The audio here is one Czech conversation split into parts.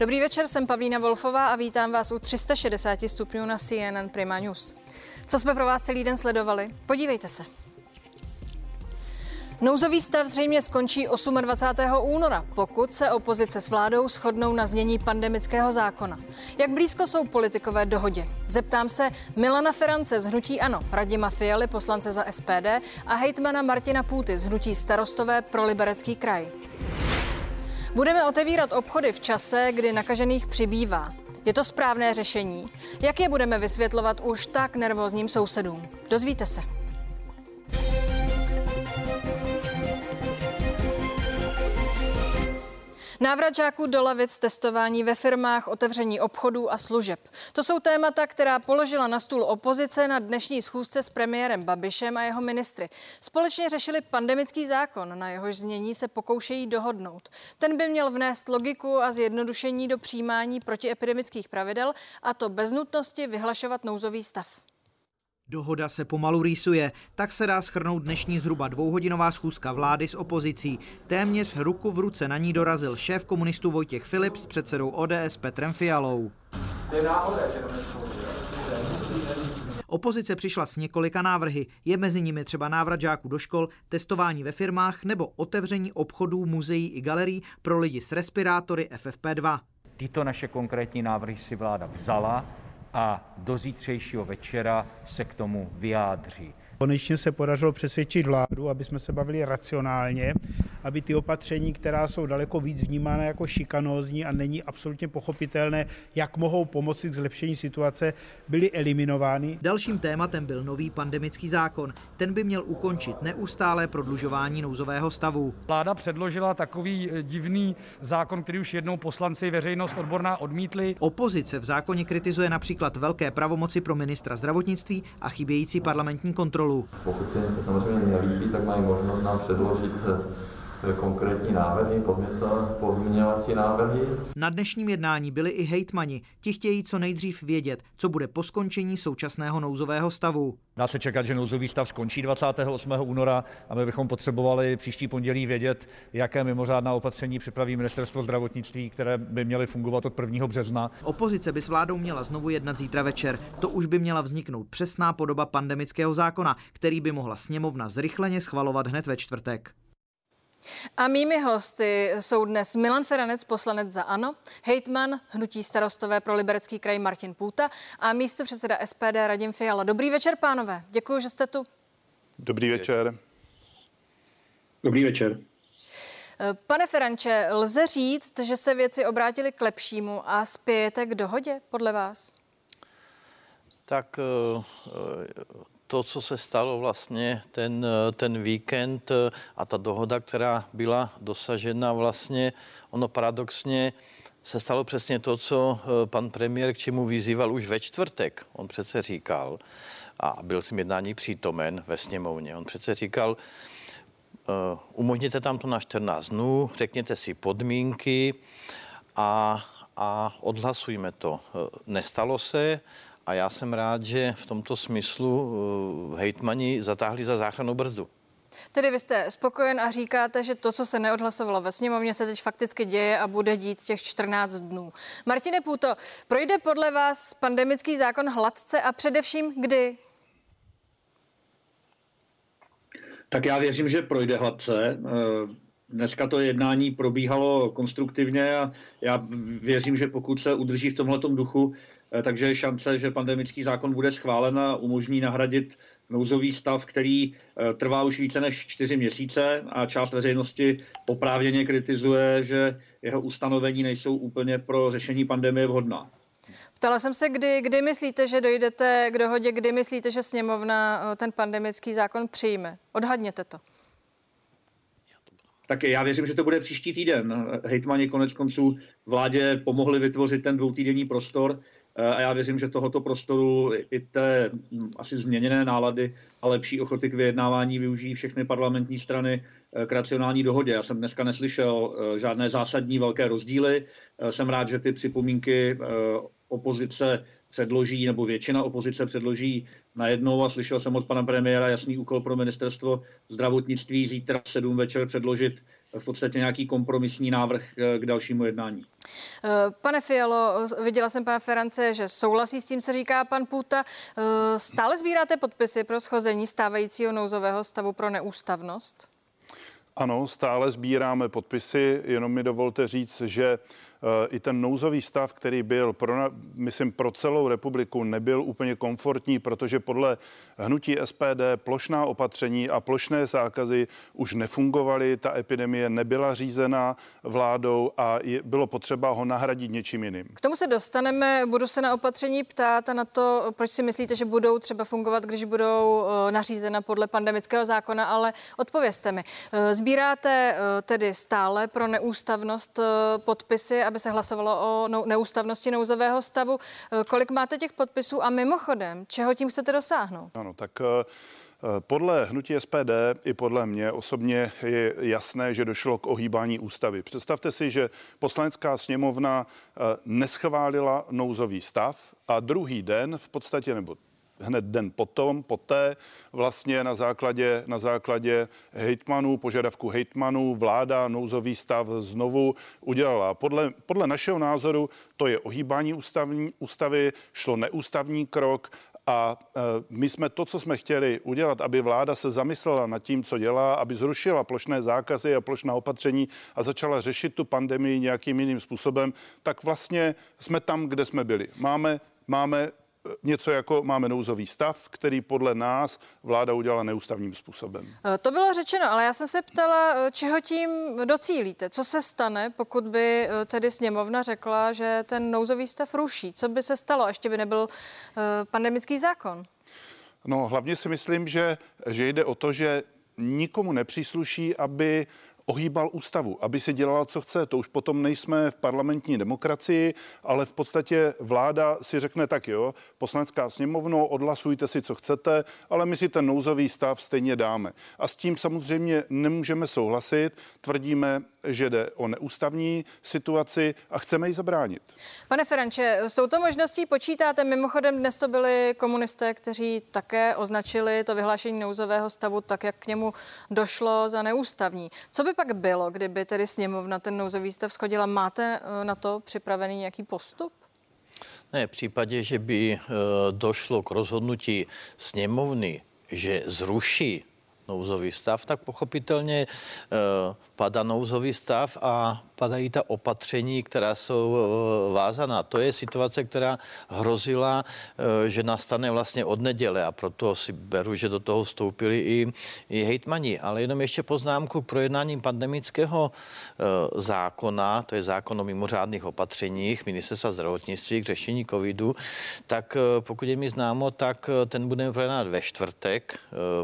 Dobrý večer, jsem Pavlína Wolfová a vítám vás u 360 stupňů na CNN Prima News. Co jsme pro vás celý den sledovali? Podívejte se. Nouzový stav zřejmě skončí 28. února, pokud se opozice s vládou shodnou na znění pandemického zákona. Jak blízko jsou politikové dohodě? Zeptám se Milana Ferance z Hnutí Ano, Radima Fialy, poslance za SPD a hejtmana Martina Půty z Hnutí Starostové pro Liberecký kraj. Budeme otevírat obchody v čase, kdy nakažených přibývá. Je to správné řešení? Jak je budeme vysvětlovat už tak nervózním sousedům? Dozvíte se. Návrat žáků do lavic, testování ve firmách, otevření obchodů a služeb. To jsou témata, která položila na stůl opozice na dnešní schůzce s premiérem Babišem a jeho ministry. Společně řešili pandemický zákon, na jehož znění se pokoušejí dohodnout. Ten by měl vnést logiku a zjednodušení do přijímání protiepidemických pravidel, a to bez nutnosti vyhlašovat nouzový stav. Dohoda se pomalu rýsuje, tak se dá schrnout dnešní zhruba dvouhodinová schůzka vlády s opozicí. Téměř ruku v ruce na ní dorazil šéf komunistů Vojtěch Filip s předsedou ODS Petrem Fialou. Opozice přišla s několika návrhy. Je mezi nimi třeba návrat žáků do škol, testování ve firmách nebo otevření obchodů, muzeí i galerií pro lidi s respirátory FFP2. Tyto naše konkrétní návrhy si vláda vzala a do zítřejšího večera se k tomu vyjádří. Konečně se podařilo přesvědčit vládu, aby jsme se bavili racionálně, aby ty opatření, která jsou daleko víc vnímána jako šikanózní a není absolutně pochopitelné, jak mohou pomoci k zlepšení situace, byly eliminovány. Dalším tématem byl nový pandemický zákon. Ten by měl ukončit neustálé prodlužování nouzového stavu. Vláda předložila takový eh, divný zákon, který už jednou poslanci veřejnost odborná odmítli. Opozice v zákoně kritizuje například velké pravomoci pro ministra zdravotnictví a chybějící parlamentní kontrolu kontrolu. Pokud se něco samozřejmě nelíbí, tak mají možnost nám předložit eh, konkrétní návrhy, pozměňovací návrhy. Na dnešním jednání byli i hejtmani. Ti chtějí co nejdřív vědět, co bude po skončení současného nouzového stavu. Dá se čekat, že nouzový stav skončí 28. února a my bychom potřebovali příští pondělí vědět, jaké mimořádná opatření připraví ministerstvo zdravotnictví, které by měly fungovat od 1. března. Opozice by s vládou měla znovu jednat zítra večer. To už by měla vzniknout přesná podoba pandemického zákona, který by mohla sněmovna zrychleně schvalovat hned ve čtvrtek. A mými hosty jsou dnes Milan Feranec, poslanec za ANO, hejtman Hnutí starostové pro Liberecký kraj Martin Půta a místo předseda SPD Radim Fiala. Dobrý večer, pánové. Děkuji, že jste tu. Dobrý večer. Dobrý večer. Pane Feranče, lze říct, že se věci obrátily k lepšímu a spějete k dohodě podle vás? Tak eh, to, co se stalo vlastně ten, ten víkend a ta dohoda, která byla dosažena vlastně, ono paradoxně se stalo přesně to, co eh, pan premiér k čemu vyzýval už ve čtvrtek. On přece říkal, a byl jsem jednání přítomen ve sněmovně, on přece říkal, uh, umožněte tam to na 14 dnů, řekněte si podmínky a, a odhlasujme to. Eh, nestalo se a já jsem rád, že v tomto smyslu eh, hejtmani zatáhli za záchranou brzdu. Tedy vy jste spokojen a říkáte, že to, co se neodhlasovalo ve sněmovně, se teď fakticky děje a bude dít těch 14 dnů. Martine Půto, projde podle vás pandemický zákon hladce a především kdy? Tak já věřím, že projde hladce. Eh, dneska to jednání probíhalo konstruktivně a já věřím, že pokud se udrží v tomhle duchu, takže je šance, že pandemický zákon bude schválen a umožní nahradit nouzový stav, který eh, trvá už více než čtyři měsíce a část veřejnosti oprávněně kritizuje, že jeho ustanovení nejsou úplně pro řešení pandemie vhodná. Ptala jsem se, kdy, kdy myslíte, že dojdete k dohodě, kdy myslíte, že sněmovna eh, ten pandemický zákon přijme. Odhadněte to. Tak já věřím, že to bude příští týden. Hejtmani konec konců vládě pomohli vytvořit ten dvoutýdenní prostor. Eh, a já věřím, že tohoto prostoru i té hm, asi změněné nálady a lepší ochoty k vyjednávání využijí všechny parlamentní strany eh, k racionální dohodě. Já jsem dneska neslyšel eh, žádné zásadní velké rozdíly. Jsem rád, že ty připomínky opozice předloží, nebo většina opozice předloží najednou a slyšel jsem od pana premiéra jasný úkol pro ministerstvo zdravotnictví zítra v 7 večer předložit v podstatě nějaký kompromisní návrh k dalšímu jednání. Pane Fialo, viděla jsem pana Ferance, že souhlasí s tím, co říká pan Puta. Stále sbíráte podpisy pro schození stávajícího nouzového stavu pro neústavnost? Ano, stále sbíráme podpisy, jenom mi dovolte říct, že Eh, i ten nouzový stav, který byl, pro, myslím, pro celou republiku, nebyl úplně komfortní, protože podle hnutí SPD plošná opatření a plošné zákazy už nefungovaly, ta epidemie nebyla řízena vládou a je, bylo potřeba ho nahradit něčím jiným. K tomu se dostaneme, budu se na opatření ptát a na to, proč si myslíte, že budou třeba fungovat, když budou eh, nařízena podle pandemického zákona, ale odpovězte mi. Eh, sbíráte tedy stále pro neústavnost podpisy aby se hlasovalo o neústavnosti nouzového stavu. Eh, kolik máte těch podpisů a mimochodem, čeho tím chcete dosáhnout? Ano, tak eh, eh, podle hnutí SPD i podle mě osobně je jasné, že došlo k ohýbání ústavy. Představte si, že poslanecká sněmovna neschválila nouzový stav a druhý den v podstatě, nebo hned den potom, poté vlastně na základě, na základě hejtmanů, požadavku hejtmanů, vláda nouzový stav znovu udělala. Podle, podle našeho názoru to je ohýbání ústavní, ústavy, šlo neústavní krok a e, my jsme to, co jsme chtěli udělat, aby vláda se zamyslela nad tím, co dělá, aby zrušila plošné zákazy a plošná opatření a začala řešit tu pandemii nějakým jiným způsobem, tak vlastně jsme tam, kde jsme byli. Máme, máme něco jako máme nouzový stav, který podle nás vláda udělala neústavním způsobem. Eh, to bylo řečeno, ale já jsem se ptala, eh, čeho tím docílíte? Co se stane, pokud by eh, tedy sněmovna řekla, že ten nouzový stav ruší? Co by se stalo, ještě by nebyl pandemický zákon? No, hlavně si myslím, že, že jde o to, že nikomu nepřísluší, aby ohýbal ústavu, aby si dělala, co chce. To už potom nejsme v parlamentní demokracii, ale v podstatě vláda si řekne tak jo, poslanecká sněmovno, odhlasujte si, co chcete, ale my si ten nouzový stav stejně dáme. A s tím samozřejmě nemůžeme souhlasit. Tvrdíme, že jde o neústavní situaci a chceme ji zabránit. Pane Feranče, s touto možností počítáte. Mimochodem dnes to byli komunisté, kteří také označili to vyhlášení nouzového stavu tak, jak k němu došlo za neústavní. Co by pak bylo, kdyby tedy sněmovna ten nouzový stav schodila? Máte eh, na to připravený nějaký postup? Ne, v případě, že by eh, došlo k rozhodnutí sněmovny, že zruší nouzový stav, tak pochopitelně eh, padá nouzový stav a padají ta opatření, která jsou eh, vázaná. To je situace, která hrozila, eh, že nastane vlastně od neděle a proto si beru, že do toho vstoupili i, i hejtmani. Ale jenom ještě poznámku k projednání pandemického zákona, to je zákon o mimořádných opatřeních ministerstva zdravotnictví k řešení covidu, tak pokud je mi známo, tak ten budeme projednat ve čtvrtek.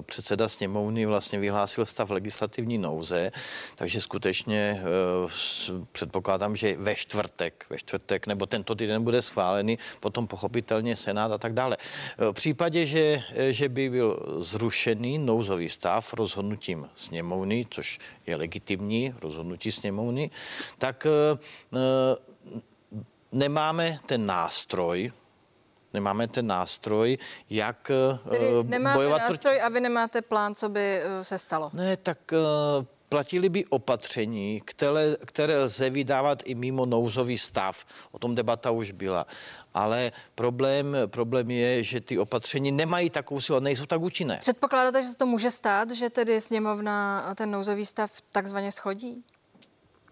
Předseda sněmovny vlastně vyhlásil stav legislativní nouze, takže skutečně předpokládám, že ve čtvrtek, ve čtvrtek nebo tento týden bude schválený, potom pochopitelně Senát a tak dále. Eh, v případě, že, že by byl zrušený nouzový stav rozhodnutím sněmovny, což je legitimní rozhodnutí sněmovny, tak uh, nemáme ten nástroj, nemáme ten nástroj, jak Tedy nemáte bojovat nástroj a vy nemáte plán, co by se stalo? Ne, tak platili by opatření, které, které lze vydávat i mimo nouzový stav. O tom debata už byla. Ale problém, problém je, že ty opatření nemají takovou silu, nejsou tak účinné. Předpokládáte, že se to může stát, že tedy sněmovna ten nouzový stav takzvaně schodí?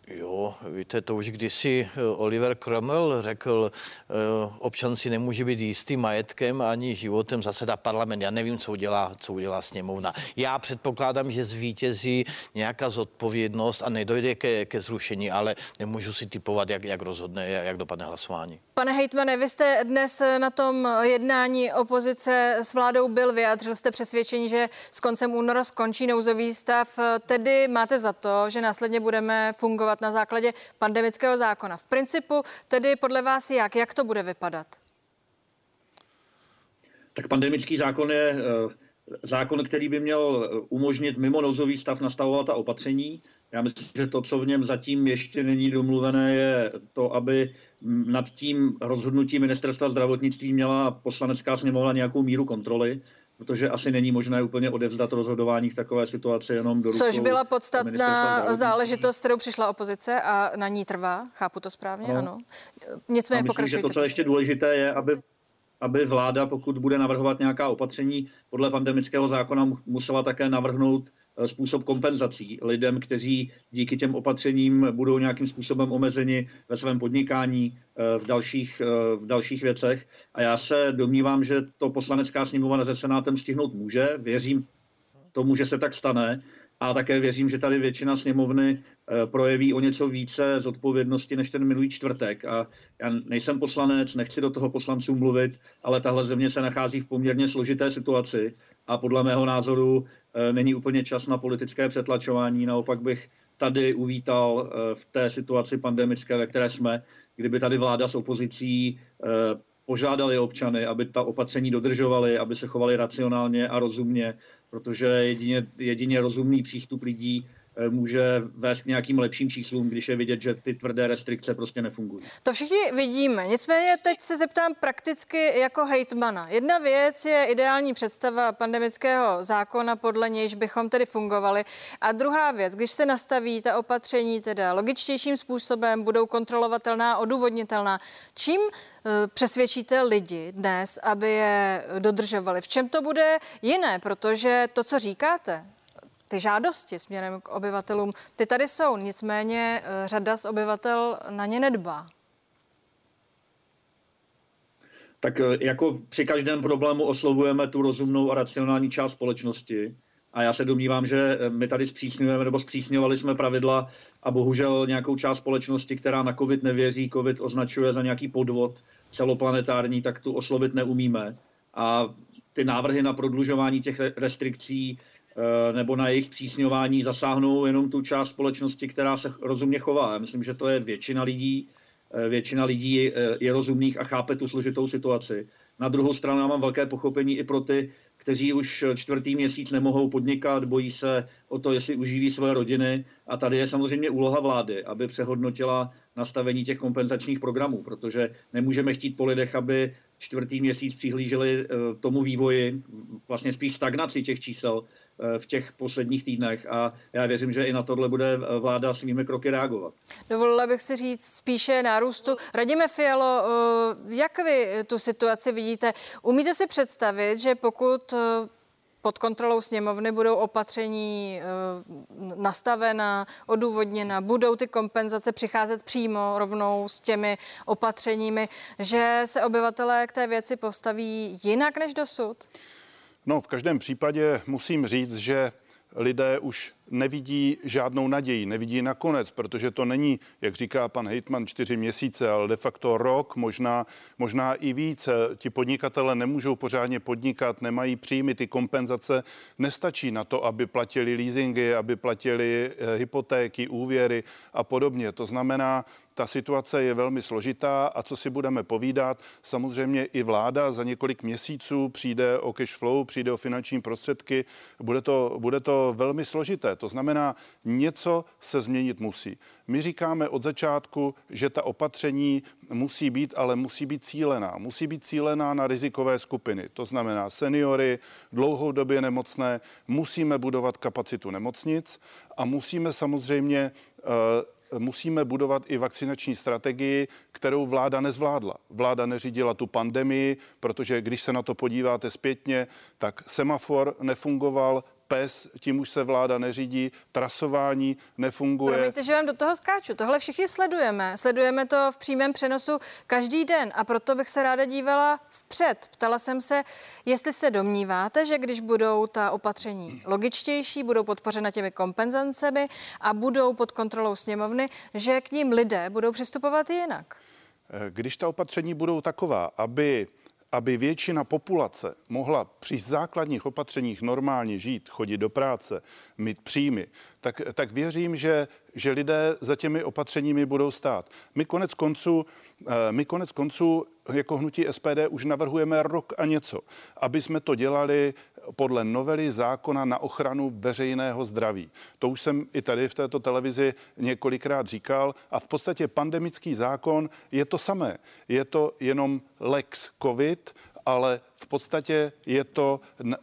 Jo, víte, to už kdysi eh, Oliver Cromwell řekl, eh, občan si nemůže být jistý majetkem ani životem zaseda parlament. Já nevím, co udělá, co udělá sněmovna. Já předpokládám, že zvítězí nějaká zodpovědnost a nedojde ke, ke zrušení, ale nemůžu si typovat, jak, jak rozhodne, jak dopadne hlasování. Pane hejtmane, vy jste dnes na tom jednání opozice s vládou byl, vyjádřil jste přesvědčení, že s koncem února skončí nouzový stav, tedy máte za to, že následně budeme fungovat na základě pandemického zákona. V principu tedy podle vás jak? Jak to bude vypadat? Tak pandemický zákon je eh, zákon, který by měl umožnit mimo nouzový stav nastavovat ta opatření. Já myslím, že to, co v něm zatím ještě není domluvené, je to, aby nad tím rozhodnutím ministerstva zdravotnictví měla poslanecká sněmovna nějakou míru kontroly. Protože asi není možné úplně odevzdat rozhodování v takové situaci jenom do rukou Což byla podstatná záležitost, kterou přišla opozice a na ní trvá, chápu to správně, ano. ano. Nicméně pokračujte. To, co ještě důležité je, aby aby vláda, pokud bude navrhovat nějaká opatření podle pandemického zákona, musela také navrhnout způsob kompenzací lidem, kteří díky těm opatřením budou nějakým způsobem omezeni ve svém podnikání, eh, v dalších, eh, v dalších věcech. A já se domnívám, že to poslanecká sněmovna se Senátem stihnout může. Věřím tomu, že se tak stane. A také věřím, že tady většina sněmovny eh, projeví o něco více zodpovědnosti než ten minulý čtvrtek. A já nejsem poslanec, nechci do toho poslanců mluvit, ale tahle země se nachází v poměrně složité situaci a podle mého názoru eh, není úplně čas na politické přetlačování. Naopak bych tady uvítal eh, v té situaci pandemické, ve které jsme, kdyby tady vláda s opozicí požádali občany, aby ta opatření dodržovali, aby se chovali racionálně a rozumně, protože jedině, jedině rozumný přístup lidí Eh, může vést k nějakým lepším číslům, když je vidět, že ty tvrdé restrikce prostě nefungují. To všichni vidíme. Nicméně teď se zeptám prakticky jako hejtmana. Jedna věc je ideální představa pandemického zákona, podle nějž bychom tedy fungovali. A druhá věc, když se nastaví ta opatření teda logičtějším způsobem, budou kontrolovatelná, odůvodnitelná, čím eh, přesvědčíte lidi dnes, aby je dodržovali? V čem to bude jiné? Protože to, co říkáte, ty žádosti směrem k obyvatelům, ty tady jsou, nicméně eh, řada z obyvatel na ně nedbá. Tak eh, jako při každém problému oslovujeme tu rozumnou a racionální část společnosti. A já se domnívám, že eh, my tady zpřísňujeme nebo zpřísňovali jsme pravidla a bohužel nějakou část společnosti, která na COVID nevěří, COVID označuje za nějaký podvod celoplanetární, tak tu oslovit neumíme. A ty návrhy na prodlužování těch restrikcí nebo na jejich zpřísňování zasáhnou jenom tu část společnosti, která se rozumně chová. Já myslím, že to je většina lidí, eh, většina lidí eh, je rozumných a chápe tu složitou situaci. Na druhou stranu já mám velké pochopení i pro ty, kteří už čtvrtý měsíc nemohou podnikat, bojí se o to, jestli uživí své rodiny. A tady je samozřejmě úloha vlády, aby přehodnotila nastavení těch kompenzačních programů, protože nemůžeme chtít po lidech, aby čtvrtý měsíc přihlíželi tomu vývoji, vlastně spíš stagnaci těch čísel, Eh, v těch posledních týdnech a já věřím, že i na tohle bude eh, vláda svými kroky reagovat. Dovolila bych si říct spíše nárůstu. Radíme Fialo, eh, jak vy tu situaci vidíte? Umíte si představit, že pokud pod kontrolou sněmovny budou opatření nastavena, odůvodněna, budou ty kompenzace přicházet přímo rovnou s těmi opatřeními, že se obyvatelé k té věci postaví jinak než dosud? No, v každém případě musím říct, že lidé už nevidí žádnou naději, nevidí nakonec, protože to není, jak říká pan Hejtman, čtyři měsíce, ale de facto rok, možná, možná i více. Ti podnikatele nemůžou pořádně podnikat, nemají příjmy, ty kompenzace nestačí na to, aby platili leasingy, aby platili eh, hypotéky, úvěry a podobně. To znamená, ta situace je velmi složitá a co si budeme povídat, samozřejmě i vláda za několik měsíců přijde o cash flow, přijde o finanční prostředky, bude to, bude to velmi složité. To znamená, něco se změnit musí. My říkáme od začátku, že ta opatření musí být, ale musí být cílená. Musí být cílená na rizikové skupiny. To znamená seniory, dlouhodobě nemocné. Musíme budovat kapacitu nemocnic a musíme samozřejmě uh, musíme budovat i vakcinační strategii, kterou vláda nezvládla. Vláda neřídila tu pandemii, protože když se na to podíváte zpětně, tak semafor nefungoval, PES, tím už se vláda neřídí, trasování nefunguje. Promiňte, že vám do toho skáču. Tohle všichni sledujeme. Sledujeme to v přímém přenosu každý den a proto bych se ráda dívala vpřed. Ptala jsem se, jestli se domníváte, že když budou ta opatření logičtější, budou podpořena těmi kompenzancemi a budou pod kontrolou sněmovny, že k ním lidé budou přistupovat jinak. Když ta opatření budou taková, aby aby většina populace mohla při základních opatřeních normálně žít, chodit do práce, mít příjmy, tak, tak věřím, že, že lidé za těmi opatřeními budou stát. My konec konců, eh, my konec konců jako hnutí SPD už navrhujeme rok a něco, aby jsme to dělali podle novely zákona na ochranu veřejného zdraví. To už jsem i tady v této televizi několikrát říkal a v podstatě pandemický zákon je to samé. Je to jenom lex covid, ale v podstatě je to, eh,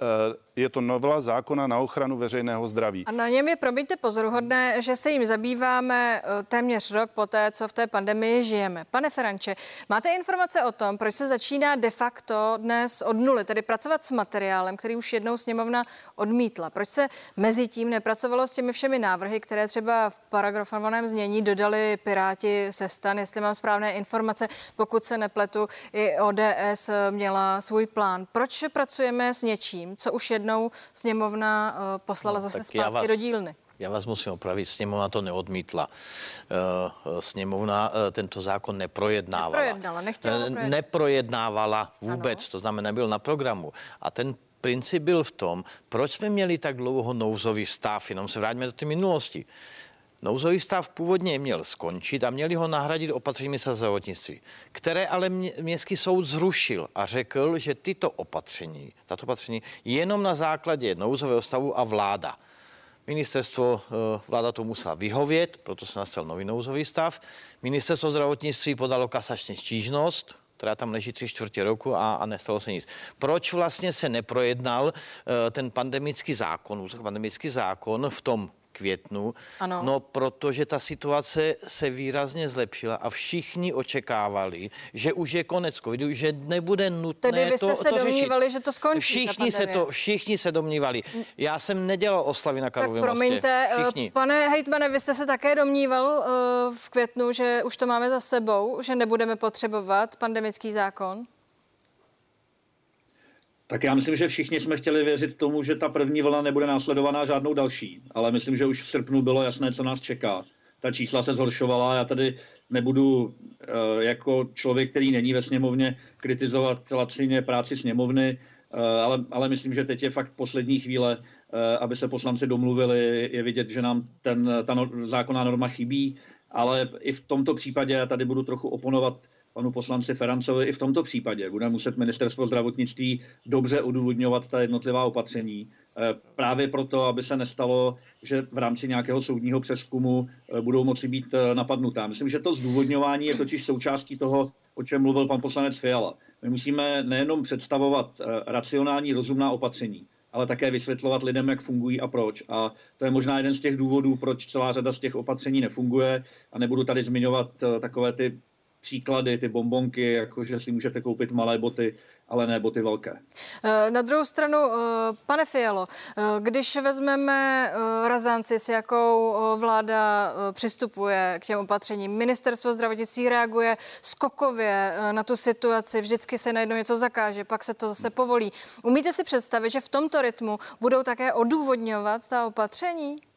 je to novela zákona na ochranu veřejného zdraví. A na něm je, promiňte, pozoruhodné, že se jim zabýváme eh, téměř rok poté, co v té pandemii žijeme. Pane Feranče, máte informace o tom, proč se začíná de facto dnes od nuly, tedy pracovat s materiálem, který už jednou sněmovna odmítla? Proč se mezi tím nepracovalo s těmi všemi návrhy, které třeba v paragrafovaném znění dodali Piráti se stan, jestli mám správné informace, pokud se nepletu, i ODS měla svůj plán. Proč pracujeme s něčím, co už jednou sněmovna eh, poslala no, zase zpátky vás... do dílny? Já vás musím opravit, sněmovna to neodmítla. Eh, sněmovna eh, tento zákon neprojednávala. Neprojednala, nechtěla projednávat. Neprojednávala vůbec, ano. to znamená, nebyl na programu. A ten princip byl v tom, proč jsme měli tak dlouho nouzový stav, jenom se vrátíme do té minulosti. Nouzový stav původně měl skončit a měli ho nahradit opatřeními se zdravotnictví, které ale městský soud zrušil a řekl, že tyto opatření, tato opatření jenom na základě nouzového stavu a vláda. Ministerstvo, eh, vláda to musela vyhovět, proto se nastal nový nouzový stav. Ministerstvo zdravotnictví podalo kasační stížnost, která tam leží tři čtvrtě roku a, a nestalo se nic. Proč vlastně se neprojednal uh, ten pandemický zákon, pandemický zákon v tom květnu. Ano. No, protože ta situace se výrazně zlepšila a všichni očekávali, že už je konec covidu, že nebude nutné Tedy vy jste to, se to domnívali, řešit. že to skončí. Všichni se, to, všichni se domnívali. Já jsem nedělal oslavy na Karlově tak promiňte, mostě. Všichni. pane hejtmane, vy jste se také domníval uh, v květnu, že už to máme za sebou, že nebudeme potřebovat pandemický zákon? Tak já myslím, že všichni jsme chtěli věřit tomu, že ta první vlna nebude následovaná žádnou další, ale myslím, že už v srpnu bylo jasné, co nás čeká. Ta čísla se zhoršovala, já tady nebudu eh, jako člověk, který není ve sněmovně, kritizovat lacině práci sněmovny, eh, ale, ale myslím, že teď je fakt poslední chvíle, eh, aby se poslanci domluvili, je vidět, že nám ten, ta no, zákonná norma chybí, ale i v tomto případě, já tady budu trochu oponovat panu poslanci Ferancovi i v tomto případě. Bude muset ministerstvo zdravotnictví dobře odůvodňovat ta jednotlivá opatření. Eh, právě proto, aby se nestalo, že v rámci nějakého soudního přeskumu eh, budou moci být eh, napadnutá. Myslím, že to zdůvodňování je totiž součástí toho, o čem mluvil pan poslanec Fiala. My musíme nejenom představovat racionální, rozumná opatření, ale také vysvětlovat lidem, jak fungují a proč. A to je možná jeden z těch důvodů, proč celá řada z těch opatření nefunguje. A nebudu tady zmiňovat takové ty příklady, ty bombonky, jako že si můžete koupit malé boty, ale ne boty velké. Eh, na druhou stranu, eh, pane Fialo, eh, když vezmeme razanci, s jakou vláda přistupuje k těm opatřením, ministerstvo zdravotnictví reaguje skokově na tu situaci, vždycky se najednou něco zakáže, pak se to zase povolí. Umíte si představit, že v tomto rytmu budou také odůvodňovat ta opatření?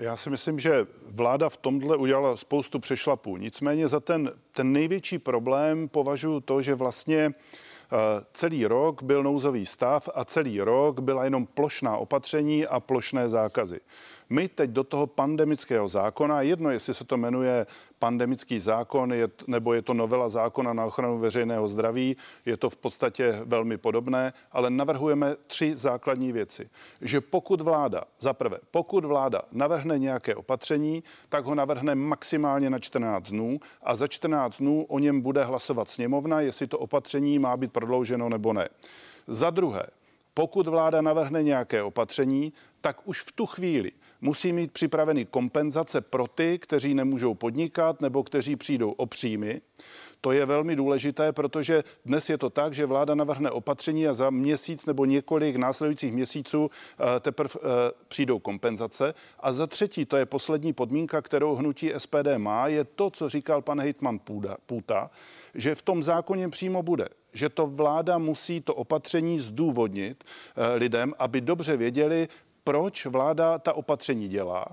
Já si myslím, že vláda v tomhle udělala spoustu přešlapů. Nicméně za ten, ten největší problém považuji to, že vlastně eh, celý rok byl nouzový stav a celý rok byla jenom plošná opatření a plošné zákazy. My teď do toho pandemického zákona, jedno jestli se to jmenuje pandemický zákon je, nebo je to novela zákona na ochranu veřejného zdraví, je to v podstatě velmi podobné, ale navrhujeme tři základní věci. Že pokud vláda, za prvé, pokud vláda navrhne nějaké opatření, tak ho navrhne maximálně na 14 dnů a za 14 dnů o něm bude hlasovat sněmovna, jestli to opatření má být prodlouženo nebo ne. Za druhé, pokud vláda navrhne nějaké opatření, tak už v tu chvíli musí mít připraveny kompenzace pro ty, kteří nemůžou podnikat nebo kteří přijdou o příjmy. To je velmi důležité, protože dnes je to tak, že vláda navrhne opatření a za měsíc nebo několik následujících měsíců eh, teprve eh, přijdou kompenzace. A za třetí, to je poslední podmínka, kterou hnutí SPD má, je to, co říkal pan hejtman Půta, že v tom zákoně přímo bude, že to vláda musí to opatření zdůvodnit eh, lidem, aby dobře věděli, proč vláda ta opatření dělá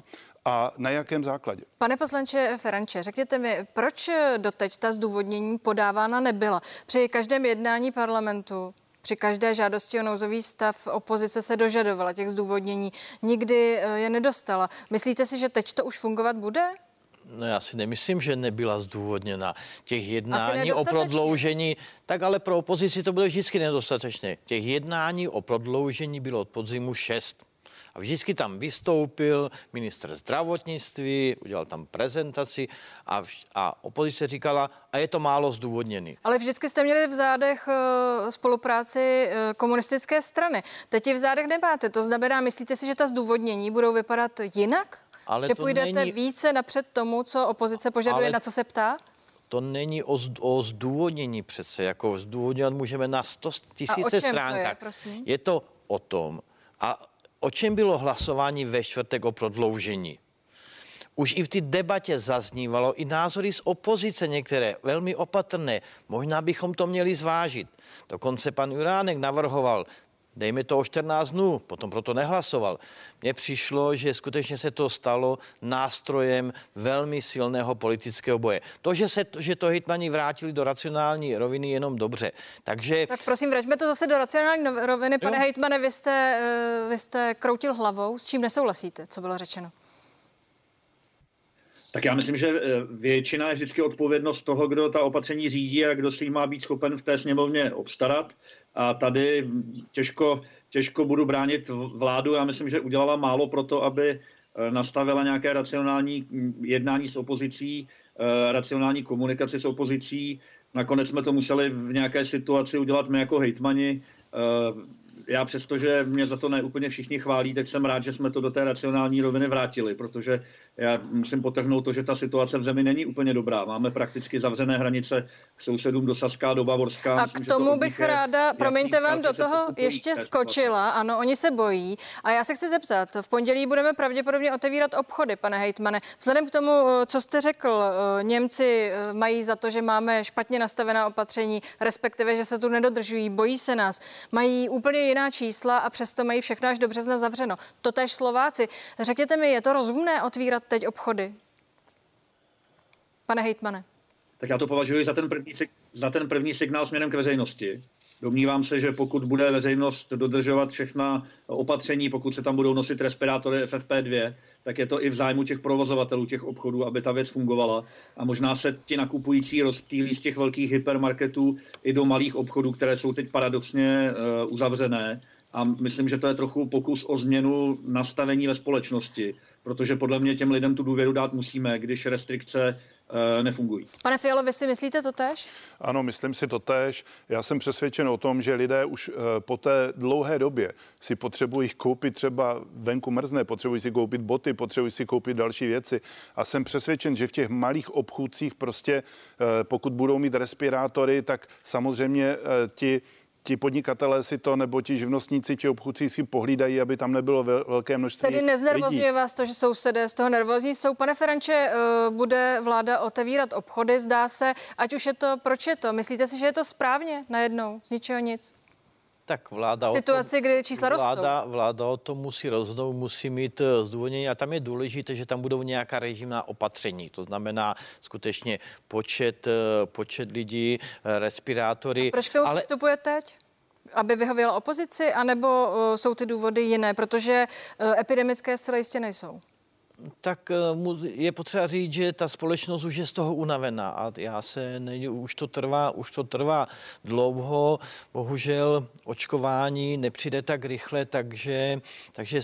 a na jakém základě. Pane poslanče Feranče, řekněte mi, proč doteď ta zdůvodnění podávána nebyla? Při každém jednání parlamentu při každé žádosti o nouzový stav opozice se dožadovala těch zdůvodnění, nikdy eh, je nedostala. Myslíte si, že teď to už fungovat bude? No já si nemyslím, že nebyla zdůvodněna. Těch jednání o prodloužení, tak ale pro opozici to bylo vždycky nedostatečné. Těch jednání o prodloužení bylo od podzimu šest A vždycky tam vystoupil minister zdravotnictví, udělal tam prezentaci a, vž- a opozice říkala, a je to málo zdůvodněný. Ale vždycky jste měli v zádech eh, spolupráci eh, komunistické strany. Teď ji v zádech nemáte. To znamená, myslíte si, že ta zdůvodnění budou vypadat jinak? Ale že půjdete není- více napřed tomu, co opozice požaduje, Ale- na co se ptá? To není o, o zdůvodnění přece, jako zdůvodňovat můžeme na 100 tisíce čem to je, stránkách. prosím? je to o tom, a o čem bylo hlasování ve čtvrtek o prodloužení? Už i v té debatě zaznívalo i názory z opozice některé, velmi opatrné. Možná bychom to měli zvážit. Dokonce pan Juránek navrhoval, dejme to o 14 dnů, potom proto nehlasoval. Mně přišlo, že skutečně se to stalo nástrojem velmi silného politického boje. To, že, se, že to hitmani vrátili do racionální roviny, je jenom dobře. Takže Tak prosím, vraťme to zase do racionální roviny. Pane Jo. hejtmane, vy jste, eh, vy jste kroutil hlavou. S čím nesouhlasíte, co bylo řečeno? Tak já myslím, že eh, většina je vždycky odpovědnost toho, kdo ta opatření řídí a kdo si má být schopen v té sněmovně obstarat. A tady těžko, těžko budu bránit vládu. Já myslím, že udělala málo pro to, aby eh, nastavila nějaké racionální hm, jednání s opozicí, eh, racionální komunikaci s opozicí. Nakonec jsme to museli v nějaké situaci udělat my jako hejtmani. Eh, Já přesto, že mě za to neúplně všichni chválí, tak jsem rád, že jsme to do té racionální roviny vrátili, protože já musím potrhnout to, že ta situace v zemi není úplně dobrá. Máme prakticky zavřené hranice k sousedům do Saská, do Bavorska. A Myslím, k to tomu od bych ráda, promiňte vám, do toho pokupují ještě skočila. Ano, oni se bojí. A já se chci zeptat, v pondělí budeme pravděpodobně otevírat obchody, pane hejtmane. Vzhledem k tomu, eh, co jste řekl, eh, Němci eh, mají za to, že máme špatně nastavená opatření, respektive, že se tu nedodržují, bojí se nás, mají úplně jiná čísla a přesto mají všechno až do března zavřeno. Totež Slováci. Řekněte mi, je to rozumné otvírat teď obchody? Pane hejtmane. Tak já to považuji za ten, první, za ten první signál směrem k veřejnosti. Domnívám se, že pokud bude veřejnost dodržovat všechna opatření, pokud se tam budou nosit respirátory FFP2, tak je to i v zájmu těch provozovatelů těch obchodů, aby ta věc fungovala. A možná se ti nakupující rozptýlí z těch velkých hypermarketů i do malých obchodů, které jsou teď paradoxně uh, uzavřené. A myslím, že to je trochu pokus o změnu nastavení ve společnosti, protože podle mě těm lidem tu důvěru dát musíme, když restrikce uh, nefungují. Pane Fialo, vy si myslíte to tež? Ano, myslím si to tež. Já jsem přesvědčen o tom, že lidé už eh, po té dlouhé době si potřebují koupit třeba venku mrzne, potřebují si koupit boty, potřebují si koupit další věci. A jsem přesvědčen, že v těch malých obchůdcích prostě, eh, pokud budou mít respirátory, tak samozřejmě eh, ti ti podnikatelé si to, nebo ti živnostníci, ti obchůdci si pohlídají, aby tam nebylo vel- velké množství Tedy lidí. neznervozňuje vás to, že sousedé z toho nervózní jsou. Pane Feranče, eh, bude vláda otevírat obchody, zdá se, ať už je to, proč je to? Myslíte si, že je to správně najednou, z ničeho nic? Tak vláda... o tom- Situaci, kdy čísla rostou. Vláda, vláda o tom musí rozhodnout, musí mít eh, zdůvodnění a tam je důležité, že tam budou nějaká režimná opatření. To znamená skutečně počet, eh, počet lidí, eh, respirátory. Proč k tomu ale přistupuje teď? Aby vyhověla opozici, anebo jsou ty důvody jiné? Protože epidemické zcela jistě nejsou. Tak eh, je potřeba říct, že ta společnost už je z toho unavená a já se ne, už to trvá, už to trvá dlouho. Bohužel očkování nepřijde tak rychle, takže, takže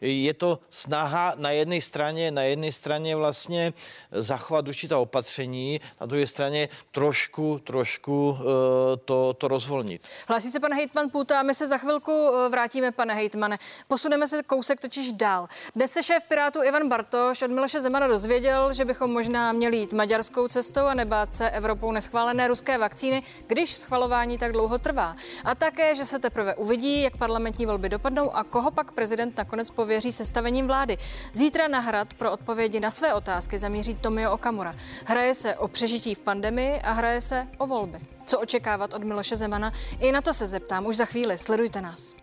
je to snaha na jedné straně, na jedné straně vlastně zachovat určitá opatření, na druhé straně trošku, trošku eh, to, to rozvolnit. Hlásí se pan hejtman Půta a my se za chvilku eh, vrátíme, pane hejtmane. Posuneme se kousek totiž dál. Dnes se šéf Pirátů Ivan Bartoš od Miloše Zemana dozvěděl, že bychom možná měli jít maďarskou cestou a nebát se Evropou neschválené ruské vakcíny, když schvalování tak dlouho trvá. A také, že se teprve uvidí, jak parlamentní volby dopadnou a koho pak prezident nakonec pověří sestavením vlády. Zítra na hrad pro odpovědi na své otázky zamíří Tomio Okamura. Hraje se o přežití v pandemii a hraje se o volby. Co očekávat od Miloše Zemana? I na to se zeptám už za chvíli. Sledujte nás.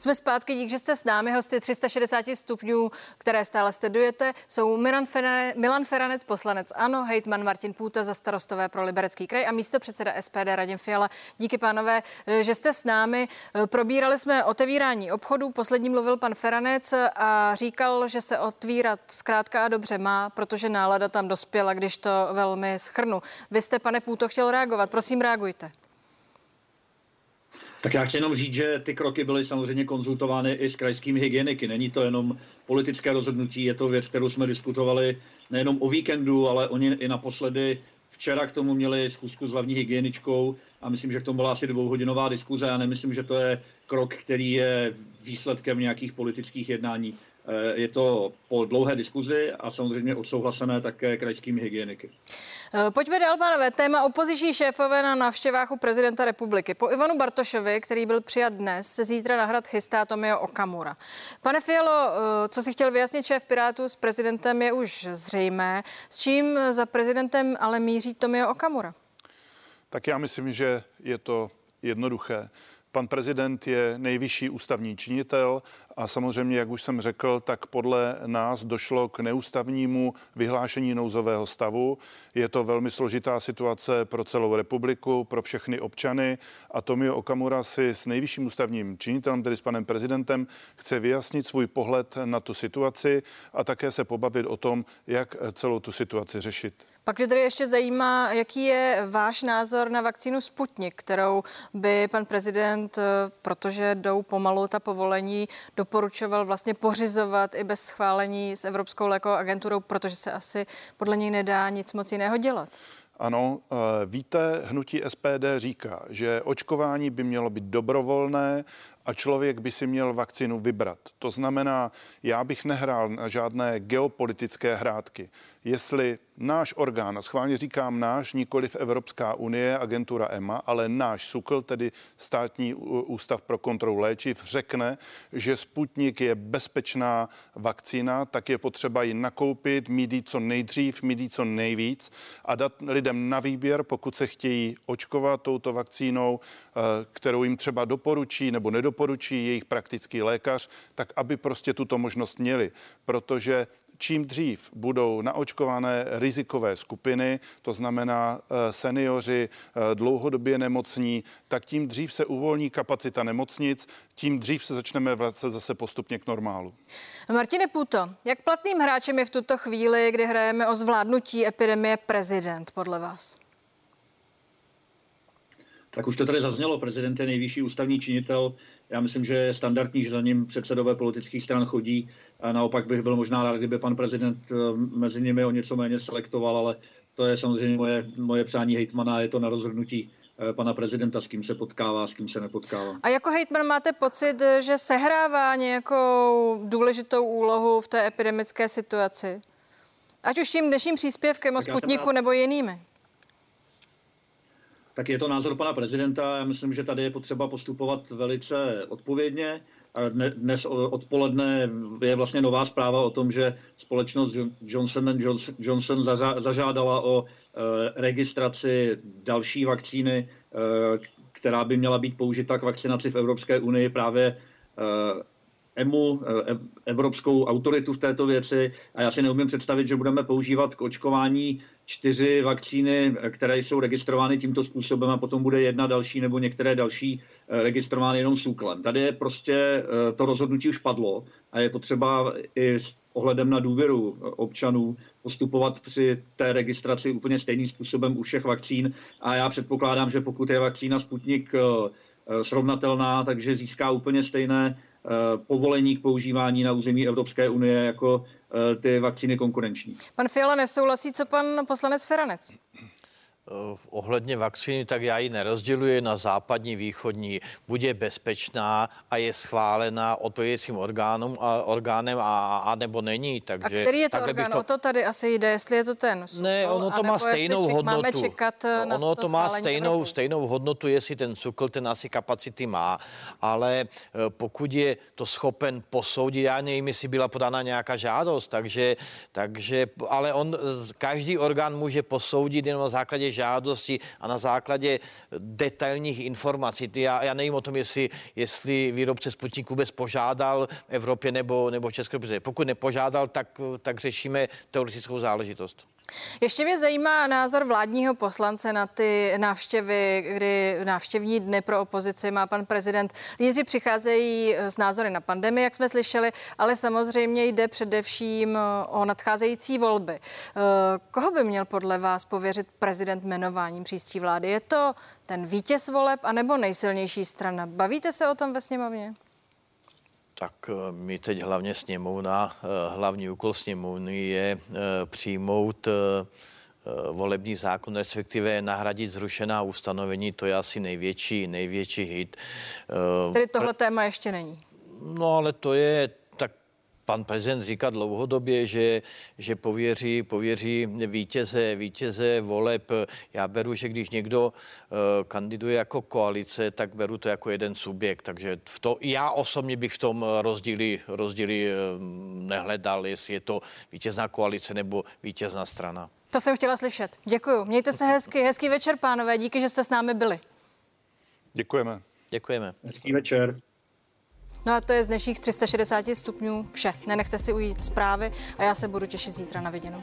Jsme zpátky, dík, že jste s námi. Hosty 360 stupňů, které stále sledujete, jsou Milan, Ferane, Milan Feranec, poslanec ANO, hejtman Martin Půta za starostové pro Liberecký kraj a místo předseda SPD Radim Fiala. Díky pánové, že jste s námi. Probírali jsme otevírání obchodů. Poslední mluvil pan Feranec a říkal, že se otvírat zkrátka a dobře má, protože nálada tam dospěla, když to velmi schrnu. Vy jste, pane Půto, chtěl reagovat. Prosím, reagujte. Tak já chci jenom říct, že ty kroky byly samozřejmě konzultovány i s krajskými hygieniky. Není to jenom politické rozhodnutí, je to věc, kterou jsme diskutovali nejenom o víkendu, ale oni i naposledy včera k tomu měli zkusku s hlavní hygieničkou a myslím, že k tomu byla asi dvouhodinová diskuze. Já nemyslím, že to je krok, který je výsledkem nějakých politických jednání. Eh, je to po dlouhé diskuzi a samozřejmě odsouhlasené také krajskými hygieniky. Eh, pojďme dál, pánové. Téma opoziční šéfové na návštěvách u prezidenta republiky. Po Ivanu Bartošovi, který byl přijat dnes, se zítra na hrad chystá Tomio Okamura. Pane Fialo, eh, co si chtěl vyjasnit šéf Pirátů s prezidentem je už zřejmé. S čím za prezidentem ale míří Tomio Okamura? Tak já myslím, že je to jednoduché. Pan prezident je nejvyšší ústavní činitel a samozřejmě, jak už jsem řekl, tak podle nás došlo k neústavnímu vyhlášení nouzového stavu. Je to velmi složitá situace pro celou republiku, pro všechny občany a Tomio Okamura si s nejvyšším ústavním činitelem, tedy s panem prezidentem, chce vyjasnit svůj pohled na tu situaci a také se pobavit o tom, jak celou tu situaci řešit. Pak mě tady ještě zajímá, jaký je váš názor na vakcínu Sputnik, kterou by pan prezident, eh, protože jdou pomalu ta povolení, doporučoval vlastně pořizovat i bez schválení s Evropskou lékovou agenturou, protože se asi podle něj nedá nic moc jiného dělat. Ano, eh, víte, hnutí SPD říká, že očkování by mělo být dobrovolné a člověk by si měl vakcínu vybrat. To znamená, já bych nehrál na žádné geopolitické hrátky. Jestli náš orgán, a schválně říkám náš, nikoli v Evropská unie, agentura EMA, ale náš SUKL, tedy státní ústav pro kontrolu léčiv, řekne, že Sputnik je bezpečná vakcína, tak je potřeba ji nakoupit, mít ji co nejdřív, mít ji co nejvíc a dát lidem na výběr, pokud se chtějí očkovat touto vakcínou, eh, kterou jim třeba doporučí nebo nedoporučí jejich praktický lékař, tak aby prostě tuto možnost měli, protože čím dřív budou naočkované rizikové skupiny, to znamená eh, seniori, eh, dlouhodobě nemocní, tak tím dřív se uvolní kapacita nemocnic, tím dřív se začneme vracet zase postupně k normálu. Martine Puto, jak platným hráčem je v tuto chvíli, kdy hrajeme o zvládnutí epidemie prezident podle vás? Tak už to tady zaznělo, prezident je nejvyšší ústavní činitel. Já myslím, že je standardní, že za ním předsedové politických stran chodí. A naopak bych byl možná rád, kdyby pan prezident eh, mezi nimi o něco méně selektoval, ale to je samozřejmě moje, moje přání hejtmana, je to na rozhodnutí eh, pana prezidenta, s kým se potkává, s kým se nepotkává. A jako hejtman máte pocit, že sehrává nějakou důležitou úlohu v té epidemické situaci? Ať už tím dnešním příspěvkem o Sputniku nebo jinými tak je to názor pana prezidenta. Já myslím, že tady je potřeba postupovat velice odpovědně. Dnes odpoledne je vlastně nová zpráva o tom, že společnost Johnson Johnson zažádala o eh, registraci další vakcíny, eh, která by měla být použita k vakcinaci v Evropské unii právě EMU, eh, Evropskou autoritu v této věci. A já si neumím představit, že budeme používat k očkování čtyři vakcíny, které jsou registrovány tímto způsobem a potom bude jedna další nebo některé další eh, registrovány jenom SÚKLem. Tady je prostě eh, to rozhodnutí už padlo a je potřeba i s ohledem na důvěru občanů postupovat při té registraci úplně stejným způsobem u všech vakcín. A já předpokládám, že pokud je vakcína Sputnik srovnatelná, takže získá úplně stejné Eh, povolení k používání na území Evropské unie jako eh, ty vakcíny konkurenční. Pan Fiala nesouhlasí, co pan poslanec Feranec? Eh, ohledně vakcíny, tak já ji nerozděluji na západní, východní. Bude bezpečná a je schválená odpovědícím orgánům a orgánem a, a nebo není. Takže, a který je to orgán? To... O to tady asi jde, jestli je to ten SUKL, Ne, ono to má stejnou hodnotu. Máme čekat eh, na ono to, to má stejnou, stejnou hodnotu, jestli ten SUKL ten asi kapacity má, ale eh, pokud je to schopen posoudit, já nevím, jestli byla podána nějaká žádost, takže, takže ale on, každý orgán může posoudit jenom na základě žádosti a na základě detailních informací. Já, já nevím o tom, jestli, jestli výrobce Sputniku vůbec požádal Evropě nebo, nebo České republice. Pokud nepožádal, tak, tak řešíme teoretickou záležitost. Ještě mě zajímá názor vládního poslance na ty návštěvy, kdy návštěvní dny pro opozici má pan prezident. Lídři přicházejí s názory na pandemii, jak jsme slyšeli, ale samozřejmě jde především o nadcházející volby. Koho by měl podle vás pověřit prezident jmenováním příští vlády? Je to ten vítěz voleb anebo nejsilnější strana? Bavíte se o tom ve sněmovně? Tak eh, my teď hlavně sněmovna, eh, hlavní úkol sněmovny je eh, přijmout volební zákon, respektive nahradit zrušená ustanovení, to je asi největší, největší hit. Tedy tohle téma ještě není. No ale to je, pan prezident říká dlouhodobě, že, že pověří, pověří vítěze, vítěze voleb. Já beru, že když někdo uh, kandiduje jako koalice, tak beru to jako jeden subjekt. Takže v to, já osobně bych v tom rozdíly, rozdíly uh, nehledal, jestli je to vítězná koalice nebo vítězná strana. To jsem chtěla slyšet. Děkuji. Mějte se hezky. Hezký večer, pánové. Díky, že jste s námi byli. Děkujeme. Děkujeme. Hezký večer. No a to je z dnešních 360 stupňů vše. Nenechte si ujít zprávy a já se budu těšit zítra na viděnou.